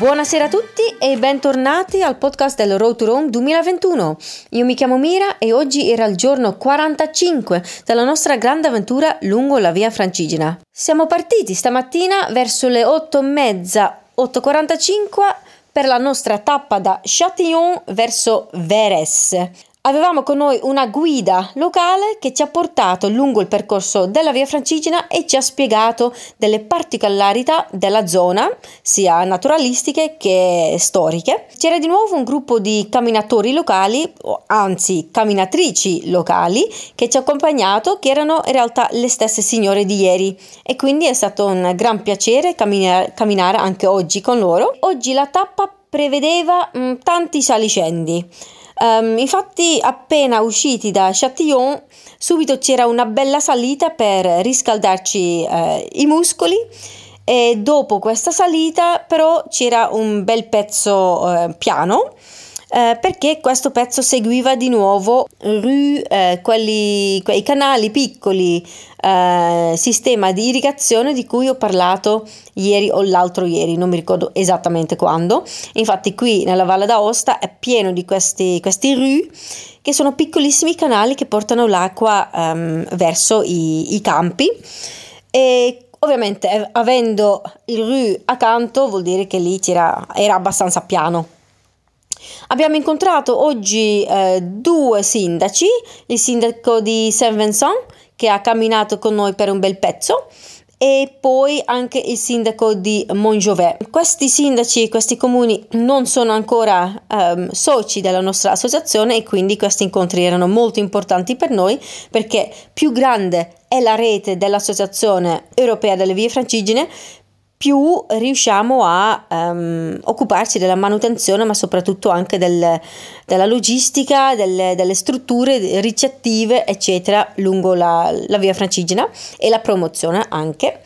Buonasera a tutti e bentornati al podcast del Road to Rome 2021. Io mi chiamo Mira e oggi era il giorno 45 della nostra grande avventura lungo la via Francigena. Siamo partiti stamattina verso le 8 e mezza, 8.45 per la nostra tappa da Châtillon verso Veres. Avevamo con noi una guida locale che ci ha portato lungo il percorso della via Francigena e ci ha spiegato delle particolarità della zona, sia naturalistiche che storiche. C'era di nuovo un gruppo di camminatori locali, anzi camminatrici locali, che ci ha accompagnato, che erano in realtà le stesse signore di ieri e quindi è stato un gran piacere camminare, camminare anche oggi con loro. Oggi la tappa prevedeva mh, tanti saliscendi. Um, infatti, appena usciti da Châtillon, subito c'era una bella salita per riscaldarci eh, i muscoli. E dopo questa salita però c'era un bel pezzo eh, piano eh, perché questo pezzo seguiva di nuovo rue, eh, quelli, quei canali piccoli, eh, sistema di irrigazione di cui ho parlato ieri o l'altro ieri, non mi ricordo esattamente quando. Infatti qui nella Valle d'Aosta è pieno di questi, questi rue che sono piccolissimi canali che portano l'acqua um, verso i, i campi e ovviamente eh, avendo il rue accanto vuol dire che lì era abbastanza piano Abbiamo incontrato oggi eh, due sindaci, il sindaco di Saint-Vincent che ha camminato con noi per un bel pezzo e poi anche il sindaco di Montjovet. Questi sindaci, questi comuni non sono ancora um, soci della nostra associazione e quindi questi incontri erano molto importanti per noi perché più grande è la rete dell'Associazione Europea delle Vie Francigene, più riusciamo a um, occuparci della manutenzione, ma soprattutto anche del, della logistica, delle, delle, strutture ricettive, eccetera, lungo la, la, via Francigena e la promozione anche.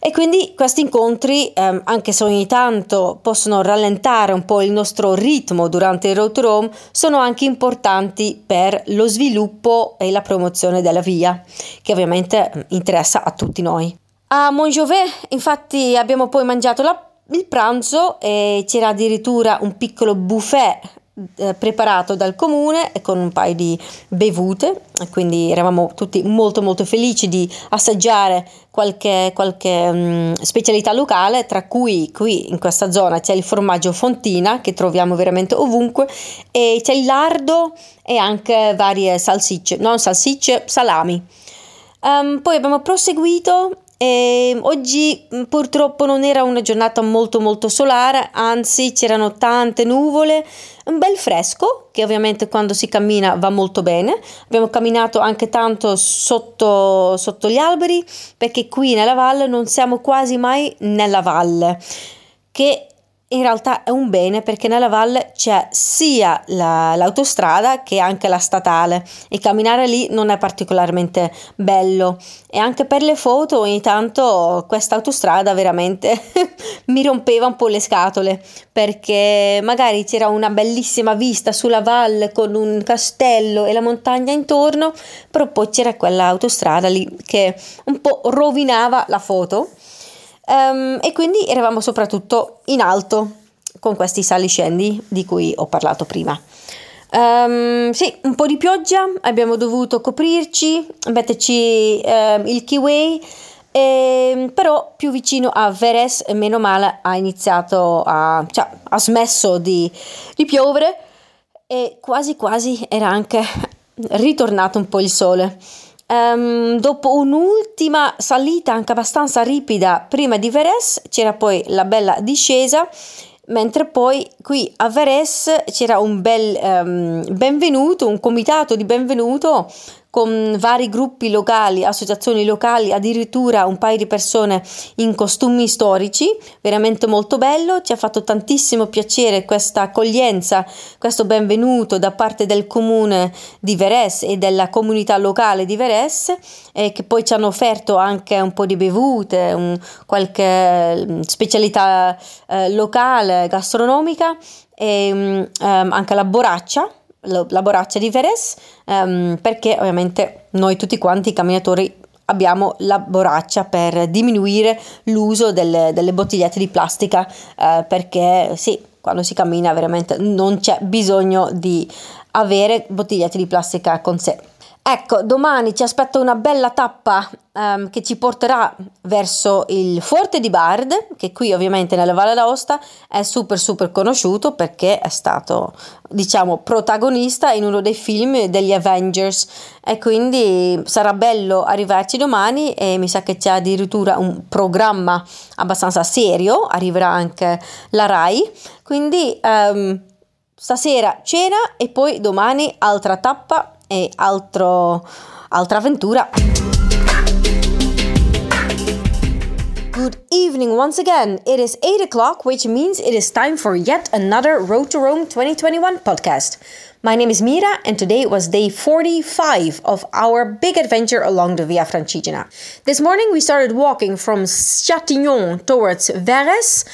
E quindi questi incontri, um, anche se ogni tanto possono rallentare un po' il nostro ritmo durante il Road to Rome, sono anche importanti per lo sviluppo e la promozione della via, che ovviamente interessa a tutti noi. A Montjovet infatti abbiamo poi mangiato la, il pranzo e c'era addirittura un piccolo buffet eh, preparato dal comune con un paio di bevute. Quindi eravamo tutti molto molto felici di assaggiare qualche, qualche um, specialità locale tra cui qui in questa zona c'è il formaggio fontina che troviamo veramente ovunque e c'è il lardo e anche varie salsicce non salsicce salami. Um, poi abbiamo proseguito e oggi mm, purtroppo non era una giornata molto molto solare, anzi c'erano tante nuvole, un bel fresco che ovviamente quando si cammina va molto bene. Abbiamo camminato anche tanto sotto, sotto gli alberi perché qui nella valle non siamo quasi mai nella valle, che in realtà è un bene perché nella valle c'è sia la, l'autostrada che anche la statale e camminare lì non è particolarmente bello. E anche per le foto ogni tanto questa autostrada veramente mi rompeva un po' le scatole perché magari c'era una bellissima vista sulla valle con un castello e la montagna intorno però poi c'era quella autostrada lì che un po' rovinava la foto Um, e quindi eravamo soprattutto in alto con questi saliscendi di cui ho parlato prima. Um, sì, un po' di pioggia, abbiamo dovuto coprirci, metterci uh, il kiwi, e, però più vicino a Veres, meno male, ha iniziato a, cioè, ha smesso di, di piovere e quasi quasi era anche ritornato un po' il sole. Um, dopo un'ultima salita anche abbastanza ripida prima di Veres c'era poi la bella discesa mentre poi qui a Veres c'era un bel um, benvenuto, un comitato di benvenuto con vari gruppi locali, associazioni locali, addirittura un paio di persone in costumi storici, veramente molto bello, ci ha fatto tantissimo piacere questa accoglienza, questo benvenuto da parte del comune di Veres e della comunità locale di Veres, eh, che poi ci hanno offerto anche un po' di bevute, un, qualche mm, specialità eh, locale, gastronomica e um, anche la boraccia la borraccia di Veres um, perché ovviamente noi tutti quanti camminatori abbiamo la borraccia per diminuire l'uso delle, delle bottigliette di plastica eh, perché sì, quando si cammina veramente non c'è bisogno di avere bottigliette di plastica con sé. Ecco, domani ci aspetta una bella tappa um, che ci porterà verso il Forte di Bard, che qui ovviamente nella Valle d'Aosta è super super conosciuto perché è stato, diciamo, protagonista in uno dei film degli Avengers. E quindi sarà bello arrivarci domani e mi sa che c'è addirittura un programma abbastanza serio, arriverà anche la RAI, quindi um, stasera cena e poi domani altra tappa e altro, altra avventura. Good evening once again. It is 8 o'clock, which means it is time for yet another Road to Rome 2021 podcast. My name is Mira, and today was day 45 of our big adventure along the Via Francigena. This morning we started walking from Châtillon towards Verres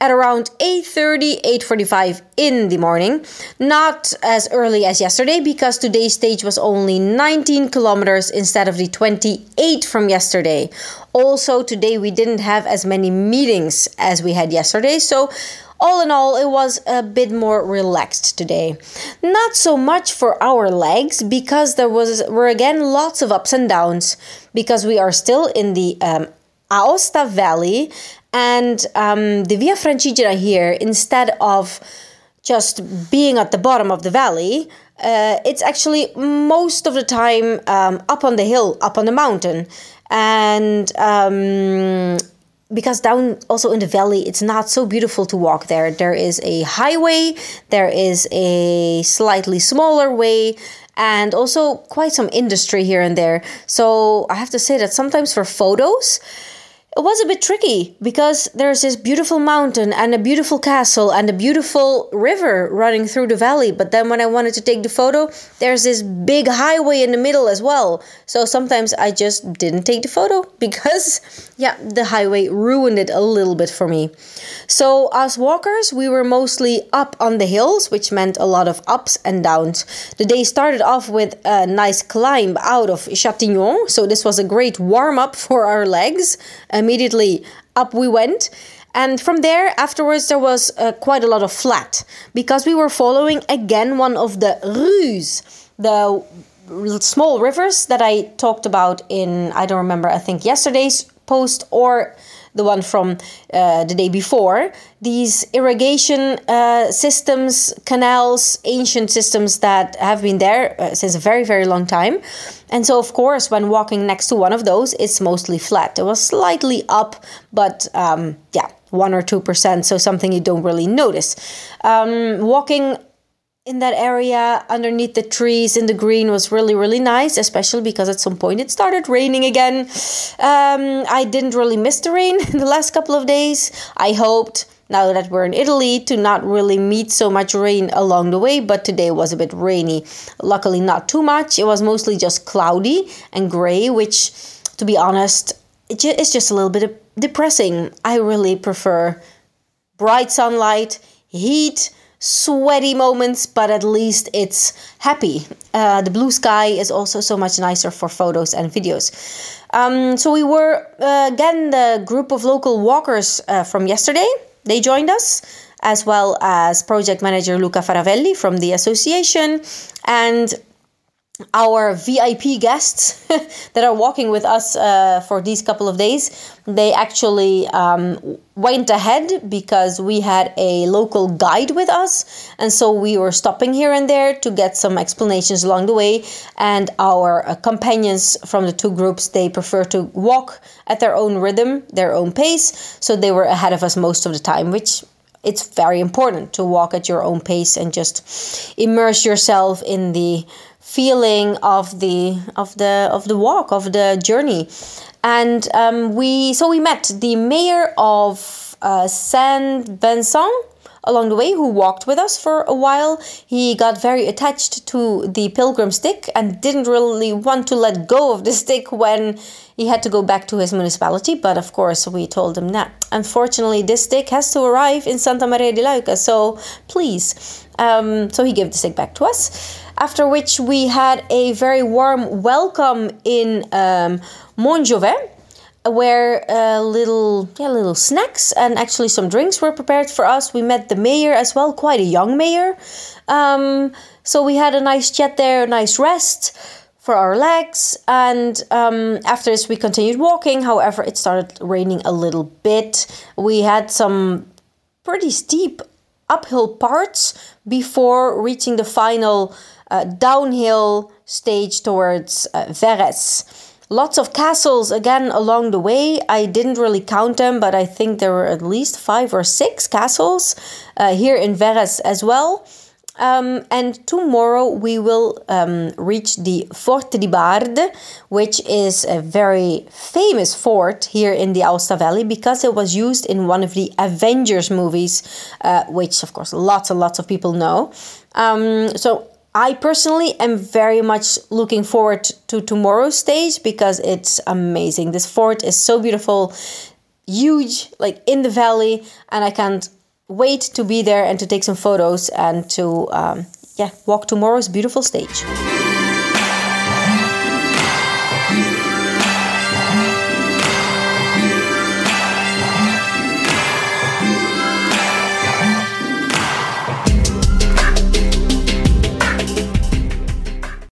at around 8:30 8:45 in the morning. Not as early as yesterday because today's stage was only 19 kilometers instead of the 28 from yesterday. Also today we didn't have as many meetings as we had yesterday. So all in all, it was a bit more relaxed today. Not so much for our legs because there was were again lots of ups and downs because we are still in the um, Aosta Valley and um, the Via Francigena here, instead of just being at the bottom of the valley, uh, it's actually most of the time um, up on the hill, up on the mountain. And um, because down also in the valley, it's not so beautiful to walk there. There is a highway, there is a slightly smaller way, and also quite some industry here and there. So I have to say that sometimes for photos, it was a bit tricky because there's this beautiful mountain and a beautiful castle and a beautiful river running through the valley. But then when I wanted to take the photo, there's this big highway in the middle as well. So sometimes I just didn't take the photo because, yeah, the highway ruined it a little bit for me. So, as walkers, we were mostly up on the hills, which meant a lot of ups and downs. The day started off with a nice climb out of Chatignon. So, this was a great warm up for our legs immediately up we went. And from there, afterwards, there was uh, quite a lot of flat because we were following again one of the rues, the small rivers that I talked about in, I don't remember, I think yesterday's post or the one from uh, the day before. These irrigation uh, systems, canals, ancient systems that have been there uh, since a very, very long time. And so, of course, when walking next to one of those, it's mostly flat. It was slightly up, but um, yeah, one or two percent, so something you don't really notice. Um, walking in that area underneath the trees in the green was really really nice especially because at some point it started raining again. Um, i didn't really miss the rain the last couple of days. I hoped now that we're in italy to not really meet so much rain along the way but today was a bit rainy. Luckily not too much. It was mostly just cloudy and gray which to be honest it's just a little bit depressing. I really prefer bright sunlight heat sweaty moments, but at least it's happy. Uh, the blue sky is also so much nicer for photos and videos. Um, so we were uh, again the group of local walkers uh, from yesterday. They joined us, as well as project manager Luca Faravelli from the association and our VIP guests that are walking with us uh, for these couple of days, they actually um, went ahead because we had a local guide with us. And so we were stopping here and there to get some explanations along the way. And our uh, companions from the two groups, they prefer to walk at their own rhythm, their own pace. So they were ahead of us most of the time, which it's very important to walk at your own pace and just immerse yourself in the feeling of the of the of the walk of the journey. And um, we so we met the mayor of uh, Saint Vincent along the way who walked with us for a while. He got very attached to the pilgrim stick and didn't really want to let go of the stick when he had to go back to his municipality. But of course, we told him that unfortunately this stick has to arrive in Santa Maria di Leuca, so please. Um, so he gave the stick back to us after which we had a very warm welcome in um, Montjovet, where uh, little yeah little snacks and actually some drinks were prepared for us. We met the mayor as well, quite a young mayor. Um, so we had a nice chat there, a nice rest for our legs, and um, after this we continued walking. However, it started raining a little bit. We had some pretty steep uphill parts before reaching the final uh, downhill stage towards uh, Verres. Lots of castles again along the way. I didn't really count them, but I think there were at least five or six castles uh, here in Verres as well. Um, and tomorrow we will um, reach the Forte di Bard, which is a very famous fort here in the Aosta Valley because it was used in one of the Avengers movies, uh, which of course lots and lots of people know. Um, so I personally am very much looking forward to tomorrow's stage because it's amazing. This fort is so beautiful, huge, like in the valley, and I can't wait to be there and to take some photos and to um, yeah walk tomorrow's beautiful stage.